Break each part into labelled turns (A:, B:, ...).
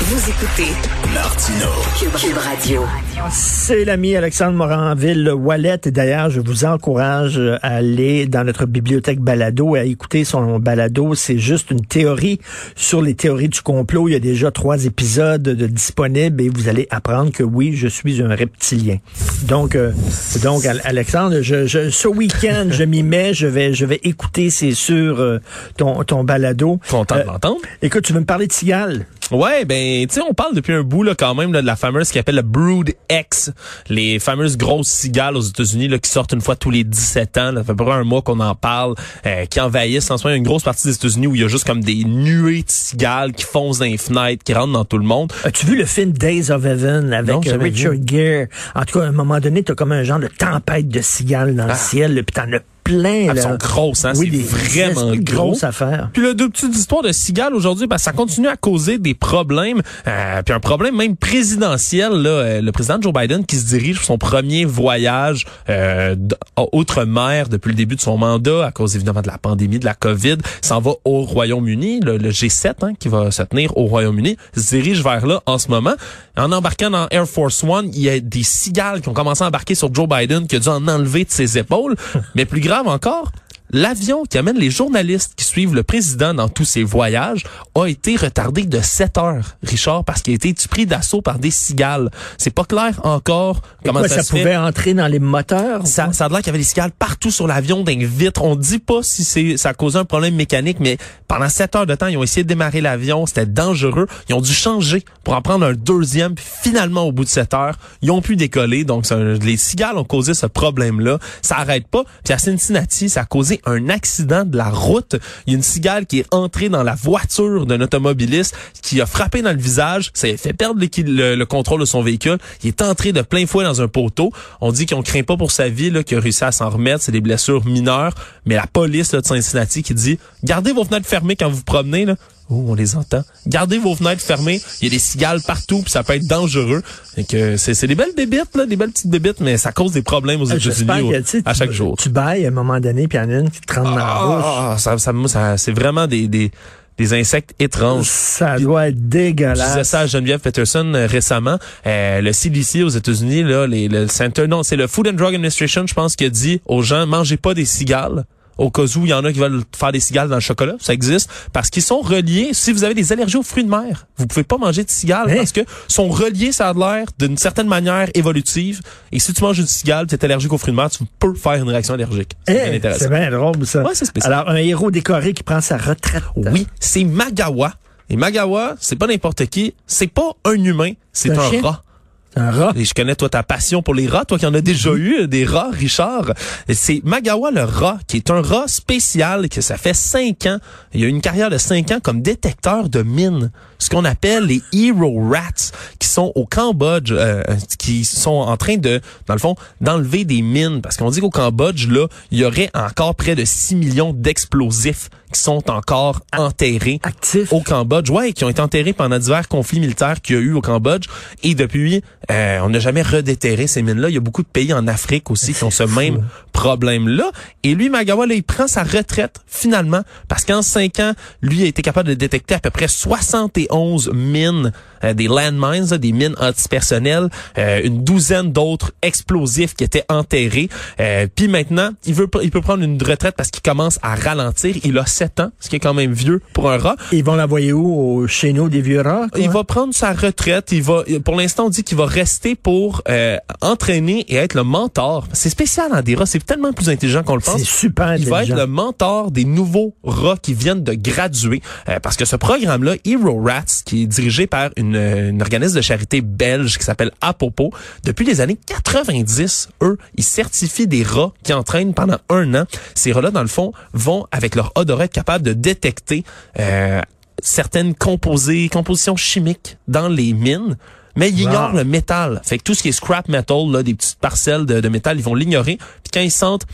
A: Vous écoutez
B: Martino.
A: Cube Radio.
C: C'est l'ami Alexandre Moranville Wallet. Et d'ailleurs, je vous encourage à aller dans notre bibliothèque balado et à écouter son balado. C'est juste une théorie sur les théories du complot. Il y a déjà trois épisodes de disponibles et vous allez apprendre que oui, je suis un reptilien. Donc, euh, donc Alexandre, je, je, ce week-end, je m'y mets. Je vais, je vais écouter, c'est sûr, euh, ton, ton balado.
D: Content de
C: Euh,
D: l'entendre.
C: Écoute, tu veux me parler de cigales?
D: Ouais, ben, tu sais, on parle depuis un bout, là, quand même, là, de la fameuse qui appelle le Brood X. Les fameuses grosses cigales aux États-Unis, là, qui sortent une fois tous les 17 ans. Là, ça fait à peu près un mois qu'on en parle, euh, qui envahissent en ce moment une grosse partie des États-Unis où il y a juste comme des nuées de cigales qui foncent dans les fenêtres, qui rentrent dans tout le monde.
C: As-tu vu le film Days of Heaven avec
D: Non,
C: euh, Richard Gere? En tout cas, à un moment donné, t'as comme un genre de tempête de cigales dans le ciel, là, puis t'en as plein.
D: Elles sont grosses, hein,
C: Oui,
D: c'est vraiment
C: esti de
D: gros.
C: grosses affaires.
D: Puis là, deux petites histoires de cigales aujourd'hui, parce que ça continue à causer des problèmes, euh, puis un problème même présidentiel. Là, Euh, le président Joe Biden qui se dirige pour son premier voyage euh, outre-mer depuis le début de son mandat, à cause évidemment de la pandémie, de la COVID, s'en va au Royaume-Uni, le, le G7 hein, qui va se tenir au Royaume-Uni, se dirige vers là en ce moment. En embarquant dans Air Force One, il y a des cigales qui ont commencé à embarquer sur Joe Biden, qui a dû en enlever de ses épaules. Mais plus grave encore, L'avion qui amène les journalistes qui suivent le président dans tous ses voyages a été retardé de 7 heures, Richard, parce qu'il a été pris d'assaut par des cigales. C'est pas clair encore comment
C: Quoi,
D: ça,
C: ça,
D: se fait.
C: pouvait entrer dans les moteurs?
D: Ça, ça a l'air qu'il y avait des cigales partout sur l'avion, dans les vitres. On dit pas si c'est ça a causé un problème mécanique, mais pendant 7 heures de temps, ils ont essayé de démarrer l'avion. C'était dangereux. Ils ont dû changer pour en prendre un deuxième. Puis finalement, au bout de 7 heures, ils ont pu décoller. Donc, les cigales ont causé ce problème-là. Ça arrête pas. Puis à Cincinnati, ça a causé un accident de la route. Il y a une cigale qui est entrée dans la voiture d'un automobiliste qui a frappé dans le visage. Ça a fait perdre le, le contrôle de son véhicule. Il est entré de plein fouet dans un poteau. On dit qu'on craint pas pour sa vie, qu'il a réussi à s'en remettre. C'est des blessures mineures. Mais la police là, de Cincinnati qui dit, gardez vos fenêtres fermées quand vous vous promenez. Oh, on les entend. Gardez vos fenêtres fermées. Il y a des cigales partout, puis ça peut être dangereux. C'est c'est des belles bébites, là, des belles petites bébites, mais ça cause des problèmes aux
C: Euh,
D: États-Unis à chaque jour.
C: Tu bailles à un moment donné, puis il y en a une qui te rentre dans la bouche.
D: Ah, ça, ça, ça- c'est vraiment des, des, des insectes étranges.
C: Ça doit être
D: Je disais
C: dégueulasse.
D: ça à Geneviève Peterson euh, récemment. Euh, le CDC aux États-Unis, là, les, le Center, non, c'est le Food and Drug Administration, je pense, qui a dit aux gens, mangez pas des cigales. Au cas où il y en a qui veulent faire des cigales dans le chocolat, ça existe, parce qu'ils sont reliés. Si vous avez des allergies aux fruits de mer, vous pouvez pas manger de cigales
C: Hein?
D: parce que sont reliés, ça a l'air, d'une certaine manière évolutive. Et si tu manges une cigale, tu es allergique aux fruits de mer, tu peux faire une réaction allergique. C'est bien intéressant.
C: c'est bien drôle, ça.
D: Ouais, c'est spécial.
C: Alors, un héros décoré qui prend sa retraite.
D: Oui, c'est Magawa. Et Magawa, c'est pas n'importe qui, c'est pas un humain, c'est
C: Un
D: un rat.
C: Un rat.
D: Et je connais toi ta passion pour les rats, toi qui en as déjà eu des rats, Richard. C'est Magawa le rat, qui est un rat spécial, que ça fait cinq ans. Il a une carrière de cinq ans comme détecteur de mines. Ce qu'on appelle les Hero Rats, qui sont au Cambodge, euh, qui sont en train de, dans le fond, d'enlever des mines. Parce qu'on dit qu'au Cambodge, là, il y aurait encore près de 6 millions d'explosifs qui sont encore enterrés au Cambodge, ouais, qui ont été enterrés pendant divers conflits militaires qu'il y a eu au Cambodge. Et depuis, euh, on n'a jamais redéterré ces mines-là. Il y a beaucoup de pays en Afrique aussi qui ont ce même problème-là. Et lui, Magawa, là, il prend sa retraite finalement parce qu'en cinq ans, lui a été capable de détecter à peu près 71 mines, euh, des landmines, là, des mines antipersonnelles, euh, une douzaine d'autres explosifs qui étaient enterrés. Euh, Puis maintenant, il veut, il peut prendre une retraite parce qu'il commence à ralentir. Il a 7 ans, ce qui est quand même vieux pour un rat.
C: Ils vont l'envoyer où? Au chez nous des vieux rats? quoi?
D: Il va prendre sa retraite. Il va, pour l'instant, on dit qu'il va rester pour euh, entraîner et être le mentor. C'est spécial, hein, des rats. C'est tellement plus intelligent qu'on le pense.
C: C'est super
D: Il va être
C: intelligent.
D: le mentor des nouveaux rats qui viennent de graduer. Euh, parce que ce programme-là, Hero Rats, qui est dirigé par une, une organisme de charité belge qui s'appelle Apopo, depuis les années 90, eux, ils certifient des rats qui entraînent pendant un an. Ces rats-là, dans le fond, vont, avec leur odorat, être capables de détecter euh, certaines composés, compositions chimiques dans les mines. Mais ils
C: Wow.
D: ignorent le métal. Fait que tout ce qui est scrap metal, là, des petites parcelles de, de métal, ils vont l'ignorer. Puis quand ils sentent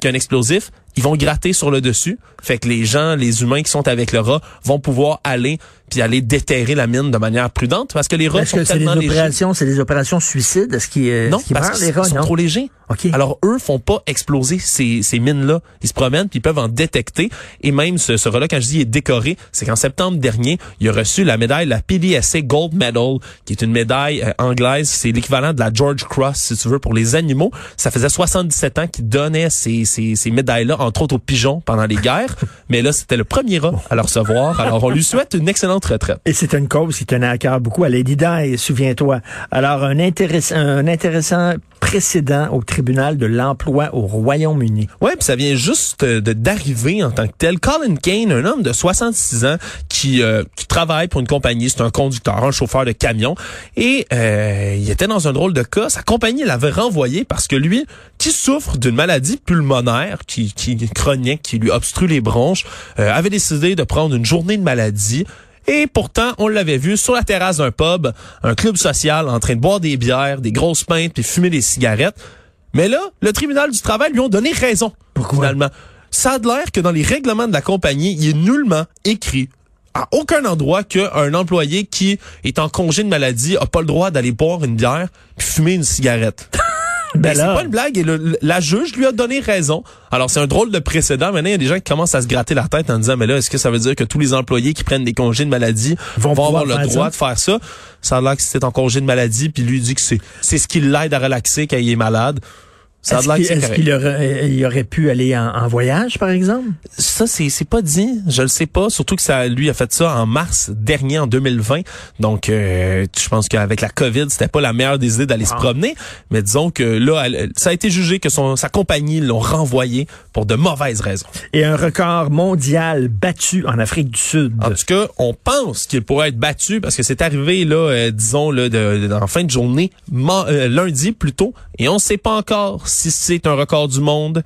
D: qu'il y a un explosif, ils vont gratter sur le dessus. Fait que les gens, les humains qui sont avec le rat vont pouvoir aller puis aller déterrer la mine de manière prudente parce que les rats
C: Est-ce
D: sont
C: que c'est des
D: tellement légers.
C: opérations, c'est des opérations suicides? Est-ce qu'ils euh,
D: Non,
C: est-ce qu'ils
D: parce
C: meurent,
D: qu'ils
C: les rats?
D: sont
C: Non?
D: trop légers.
C: OK.
D: Alors eux font pas exploser ces, ces mines-là. Ils se promènent puis ils peuvent en détecter. Et même ce, ce relais, quand je dis il est décoré, c'est qu'en septembre dernier, il a reçu la médaille, la PDSA Gold Medal, qui est une médaille euh, anglaise. C'est l'équivalent de la George Cross, si tu veux, pour les animaux. Ça faisait 77 ans qu'il donnait ces, ces, ces médailles-là, entre autres aux pigeons pendant les guerres. Mais là, c'était le premier rat à le recevoir. Alors on lui souhaite une excellente retraite.
C: Et c'est une cause qui tenait à cœur beaucoup à Lady Di, souviens-toi. Alors, un intéressant, un intéressant précédent au tribunal de l'emploi au Royaume-Uni.
D: Ouais, puis ça vient juste euh, de d'arriver en tant que tel. Colin Kane, un homme de 66 ans qui, euh, qui travaille pour une compagnie, c'est un conducteur, un chauffeur de camion, et euh, il était dans un drôle de cas. Sa compagnie l'avait renvoyé parce que lui, qui souffre d'une maladie pulmonaire, qui, qui chronique, qui lui obstrue les bronches, avait décidé de prendre une journée de maladie. Et pourtant, on l'avait vu sur la terrasse d'un pub, un club social en train de boire des bières, des grosses pintes puis fumer des cigarettes. Mais là, le tribunal du travail lui ont donné raison.
C: Pourquoi?
D: Finalement, ça a l'air que dans les règlements de la compagnie, il est nullement écrit à aucun endroit qu'un employé qui est en congé de maladie a pas le droit d'aller boire une bière puis fumer une cigarette.
C: Ben
D: Ben, c'est pas une blague et le- la juge lui a donné raison. Alors c'est un drôle de précédent. Maintenant, il y a des gens qui commencent à se gratter la tête en disant mais là est-ce que ça veut dire que tous les employés qui prennent des congés de maladie
C: Vont
D: vont, avoir le droit
C: ça?
D: de faire ça? Ça a l'air que c'est en congé de maladie puis lui dit que c'est c'est ce qui l'aide à relaxer quand il est malade. Ça a
C: Est-ce qu'il qu'il aurait, il aurait pu aller en, en voyage, par exemple?
D: Ça, c'est, c'est pas dit. Je le sais pas. Surtout que ça, lui a fait ça en mars dernier, en 2020. Donc, euh, je pense qu'avec la COVID, c'était pas la meilleure des idées d'aller se promener. Mais disons que là, elle- ça a été jugé que son, sa compagnie l'ont renvoyé pour de mauvaises raisons.
C: Et un record mondial battu en Afrique du Sud.
D: En tout cas, on pense qu'il pourrait être battu parce que c'est arrivé là, euh, disons là, de, de- en fin de journée, ma- euh, lundi plutôt, et on ne sait pas encore si c'est un record du monde.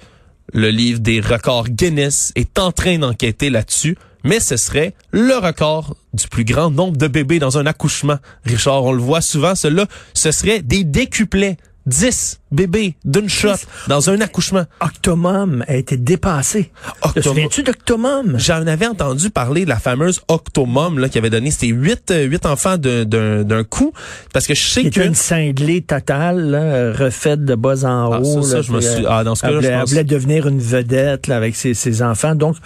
D: Le livre des records Guinness est en train d'enquêter là-dessus, mais ce serait le record du plus grand nombre de bébés dans un accouchement. Richard, on le voit souvent, cela, ce serait des décuplets. 10 bébés d'une shot dans un accouchement.
C: Octomum a été dépassé. Te
D: Octomum.
C: souviens-tu d'Octomum?
D: J'en avais entendu parler de la fameuse Octomum là, qui avait donné c'était huit, euh, huit enfants d'un- d'un d'un coup. Parce que je sais
C: Qui
D: que...
C: une cinglée totale, là, refaite de bas en
D: Ah,
C: haut.
D: ça, je me suis-
C: euh,
D: ah, dans ce
C: elle
D: cas-là, je
C: voulait, elle voulait devenir une vedette là, avec ses, ses enfants. Donc,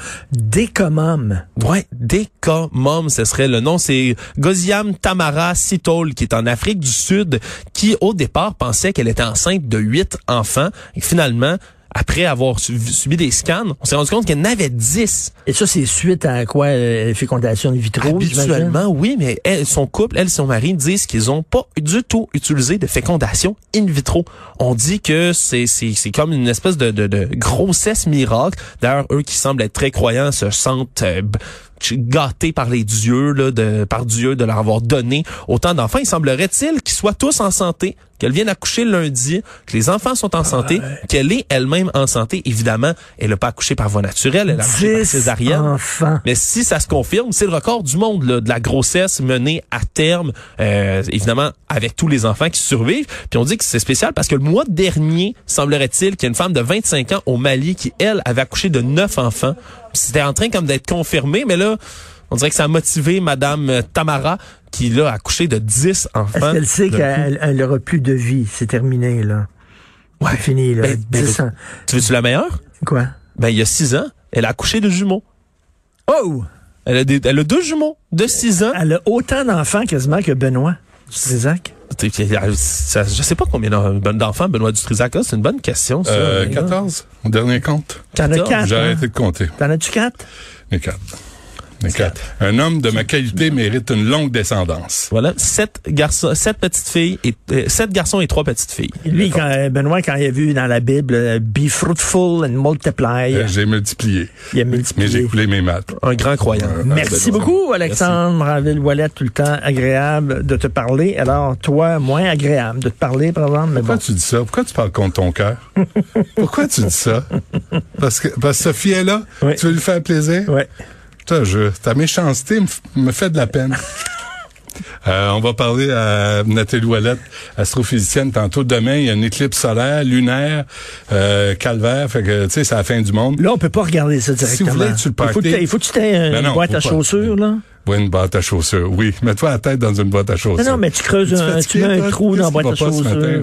C: Décommum.
D: Ouais, Dekomom, ce serait le nom. C'est Goziam Tamara Sitol, qui est en Afrique du Sud, qui au départ pensait qu'elle était enceinte de huit enfants. Et finalement, après avoir su- subi des scans, on s'est rendu compte qu'elle en avait 10.
C: Et ça, c'est suite à quoi? euh, fécondation in vitro?
D: Habituellement, oui, mais elle, son couple, elle et son mari disent qu'ils ont pas du tout utilisé de fécondation in vitro. On dit que c'est c'est c'est comme une espèce de, de, de grossesse miracle. D'ailleurs, eux qui semblent être très croyants se sentent euh, gâtés par les dieux, là, de, par Dieu de leur avoir donné autant d'enfants. Il semblerait-il qu'ils soient tous en santé, qu'elle vienne accoucher lundi, que les enfants sont en santé, qu'elle est elle-même en santé. Évidemment, elle n'a pas accouché par voie naturelle, elle a accouché par
C: 10
D: césarienne.
C: enfants.
D: Mais si ça se confirme, c'est le record du monde là, de la grossesse menée à terme, euh, évidemment avec tous les enfants qui survivent. Puis on dit que c'est spécial parce que le mois dernier, semblerait-il qu'il y a une femme de 25 ans au Mali qui, elle, avait accouché de 9 enfants. C'était en train comme d'être confirmé, mais là, on dirait que ça a motivé Madame euh, Tamara qui, là, a accouché de 10
C: Est-ce
D: enfants.
C: qu'elle sait qu'elle elle aura plus de vie? C'est terminé, là.
D: Ouais.
C: C'est fini, là.
D: Ben, ben,
C: 10 ans.
D: Tu veux-tu la meilleure?
C: Quoi?
D: Ben, il y a 6 ans, elle a accouché de jumeaux.
C: Oh!
D: Elle a, des, elle a deux jumeaux de 6 ans.
C: Elle a autant d'enfants quasiment que Benoît. Dutrisac?
D: Euh, je sais pas combien d'enfants Benoît Dutrisac a. C'est une bonne question, ça.
E: Euh, 14, mon dernier compte.
C: T'en as 4.
E: J'ai
C: hein?
E: arrêté de compter.
C: T'en as-tu 4?
E: Les 4. Un homme de ma qualité mérite une longue descendance.
D: Voilà, sept garçons, sept petites filles et euh, sept garçons et trois petites filles.
C: Lui, quand, euh, Benoît, quand il a vu dans la Bible, euh, be fruitful and multiply.
E: J'ai multiplié.
C: Il a multiplié.
E: Mais j'ai coulé mes maths.
D: Un grand croyant.
C: Merci beaucoup, Alexandre Raville-Wallet, tout le temps agréable de te parler. Alors, toi, moins agréable de te parler, par exemple. Mais
E: Pourquoi tu dis ça? Pourquoi tu parles contre ton cœur? Pourquoi tu dis ça? Parce que, parce que Sophie est là. Tu veux lui faire plaisir?
C: Oui.
E: Putain, je, ta méchanceté me, fait de la peine. Euh, on va parler à Nathalie Ouellette, astrophysicienne, tantôt. Demain, il y a une éclipse solaire, lunaire, euh, calvaire. Fait que, tu sais, c'est la fin du monde.
C: Là, on peut pas regarder ça directement.
E: vous voulez sur le
C: il, faut que
E: party-
C: t'aies- il faut que tu aies une
E: Ben non,
C: boîte à
E: pas.
C: chaussures, là.
E: Ouais, une boîte à chaussures. Oui, mets-toi la tête dans une boîte à chaussures.
C: Non, non, mais tu creuses un, tu mets un trou dans la boîte à chaussures?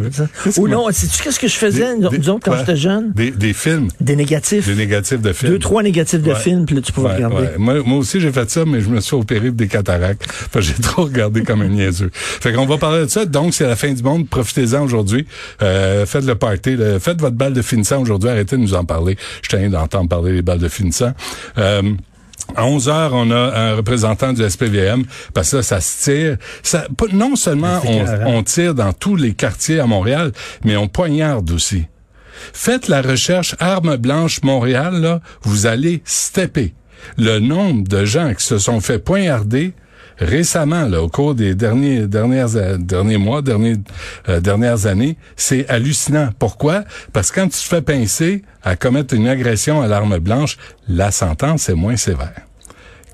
C: Ou non, sais-tu qu'est-ce que je faisais,
E: Des-
C: nous autres, quand j'étais jeune?
E: Des, des films.
C: Des négatifs?
E: Des négatifs de films.
C: Deux, trois négatifs de
E: Ouais.
C: films, puis là, tu pouvais
E: Ouais,
C: regarder.
E: ouais. Moi, moi aussi, j'ai fait ça, mais je me suis opéré des cataractes. Fait que j'ai trop regardé comme un niaiseux. Fait qu'on va parler de ça. Donc, c'est la fin du monde. Profitez-en aujourd'hui. Euh, faites le party. le- faites votre balle de finissant aujourd'hui. Arrêtez de nous en parler. Je tiens d'entendre parler des balles de finissant. Euh, à 11 heures, on a un représentant du SPVM parce que là, ça se tire. Ça, pas- non seulement on,
C: écœurant.
E: on tire dans tous les quartiers à Montréal, mais on poignarde aussi. Faites la recherche Armes blanches Montréal, là, vous allez stepper. Le nombre de gens qui se sont fait poignarder récemment, là, au cours des derniers dernières euh, derniers mois, derniers, euh, dernières années, c'est hallucinant. Pourquoi? Parce que quand tu te fais pincer à commettre une agression à l'arme blanche, la sentence est moins sévère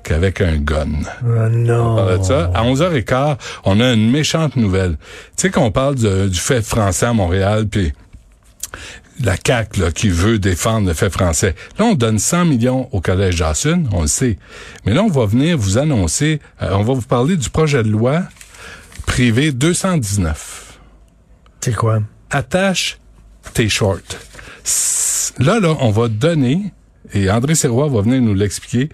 E: qu'avec un gun.
C: Oh, non.
E: On parle de ça. À 11h15, on a une méchante nouvelle. Tu sais qu'on parle de- du fait français à Montréal, puis la CAQ là, qui veut défendre le fait français. Là, on donne 100 millions au Collège Jassun, on le sait. Mais là, on va venir vous annoncer, euh, on va vous parler du projet de loi privé 219
C: C'est quoi?
E: attache tes shorts. Là, là, on va donner, et André Serrois va venir nous l'expliquer,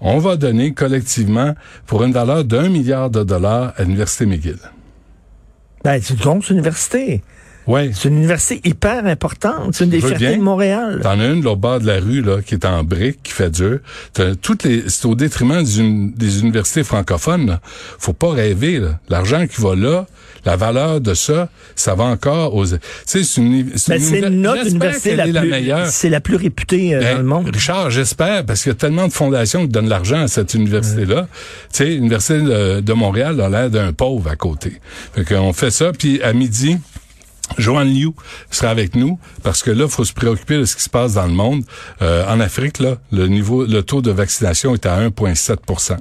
E: on va donner collectivement pour une valeur d'un milliard de dollars à l'Université McGill.
C: Ben, c'est une grosse université.
E: Ouais.
C: C'est une université hyper importante. C'est une des fiertés de Montréal.
E: T'en as une de l'autre bord de la rue là qui est en briques, qui fait dur. T'as toutes les, c'est au détriment des, uni- des universités francophones. Là. Faut pas rêver. là. L'argent qui va là, la valeur de ça, ça va encore aux. Tu sais, c'est une, c'est
C: Ben, notre université la
E: est
C: plus,
E: la meilleure.
C: c'est la plus réputée euh,
E: Ben,
C: dans le monde.
E: Richard, j'espère, parce qu'il y a tellement de fondations qui donnent l'argent à cette université-là. Tu sais, l'Université de, de Montréal a l'air d'un pauvre à côté. Fait qu'on fait ça, puis à midi, Joanne Liu sera avec nous parce que là, il faut se préoccuper de ce qui se passe dans le monde. Euh, en Afrique, là, le niveau, le taux de vaccination est à 1,7%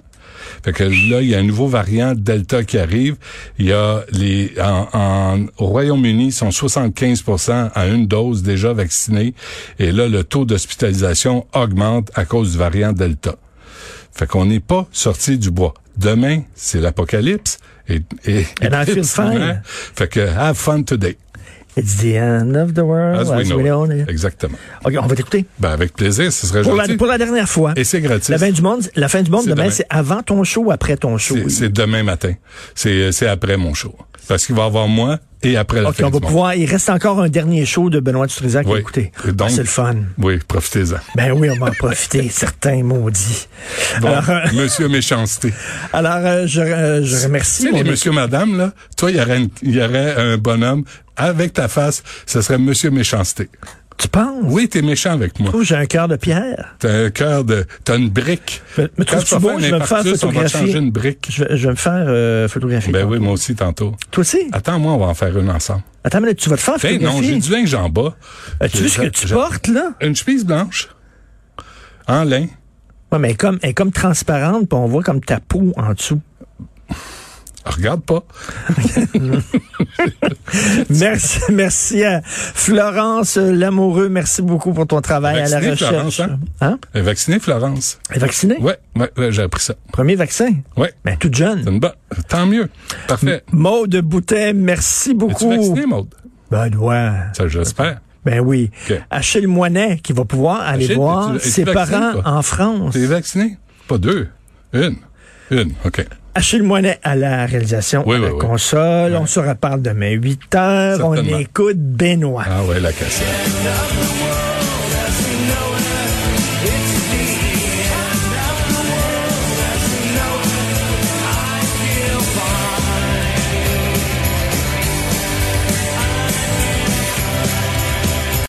E: fait que là, il y a un nouveau variant Delta qui arrive. Il y a les en, en- au Royaume-Uni, ils sont 75% à une dose déjà vaccinés. Et là, le taux d'hospitalisation augmente à cause du variant Delta. Fait qu'on n'est pas sorti du bois. Demain, c'est l'apocalypse. Et, et,
C: And I feel fine.
E: Fait que have fun today.
C: It's the end of the world.
E: As we know
C: know.
E: Exactement.
C: OK, on va t'écouter.
E: Ben, avec plaisir, ce serait
C: Pour la,
E: gentil.
C: pour la dernière fois.
E: Et c'est gratuit.
C: La fin du monde, la fin du monde demain,
E: demain.
C: c'est avant ton show ou après ton show?
E: C'est c'est demain matin. C'est c'est après mon show. Parce qu'il va y avoir moi et après la
C: OK,
E: fin
C: on
E: du
C: va
E: monde.
C: pouvoir. Il reste encore un dernier show de Benoît Dutrisac à
E: Oui.
C: écouter.
E: Et donc-
C: Ah, c'est le fun.
E: Oui, profitez-en.
C: Ben oui, on va en profiter, certains maudits.
E: Bon,
C: Alors, euh,
E: monsieur méchanceté.
C: alors euh, je, euh, je remercie mon
E: les monsieur, madame, là, toi, il y aurait, une- il y aurait un bonhomme avec ta face, ce serait monsieur méchanceté.
C: Tu penses?
E: Oui, t'es méchant avec moi.
C: Je trouve que j'ai un cœur de pierre.
E: T'as un cœur de, t'as une brique. Tu
C: trouves-tu beau? Je vais me faire photographier.
E: une brique.
C: Je vais, je vais me faire euh, photographier.
E: Ben oui, moi aussi, tantôt.
C: Toi aussi?
E: Attends, moi, on va en faire une ensemble.
C: Attends, mais tu vas te faire
E: Ben non,
C: photographier.
E: j'ai du linge en bas.
C: Euh, tu vu ce que tu portes, là?
E: Une chemise blanche. En lin.
C: Ouais, mais elle est comme, elle est comme transparente, puis on voit comme ta peau en dessous.
E: Regarde pas.
C: Merci, merci à Florence Lamoureux. Merci beaucoup pour ton travail à la recherche.
E: Florence, hein?
C: Hein?
E: Est vaccinée, Florence.
C: Est vaccinée?
E: Ouais, j'ai appris ça.
C: Premier vaccin?
E: Ouais.
C: Ben, toute jeune.
E: C'est une bonne. Tant mieux. Parfait.
C: Maude Boutet, merci
E: Es-tu
C: beaucoup.
E: vacciné, Maude?
C: Ben, ouais.
E: Ça, j'espère.
C: Ben oui.
E: OK.
C: Achille Moinet, qui va pouvoir aller
E: Achille,
C: voir
E: es-tu- es-tu
C: ses
E: vacciné,
C: parents
E: toi?
C: en France.
E: T'es vacciné? Pas deux. Une. Une. OK.
C: Achille Moinet à la réalisation,
E: Oui,
C: à la
E: oui,
C: console. On se reparle demain 8 heures. On écoute Benoît.
E: Ah ouais, la cassette.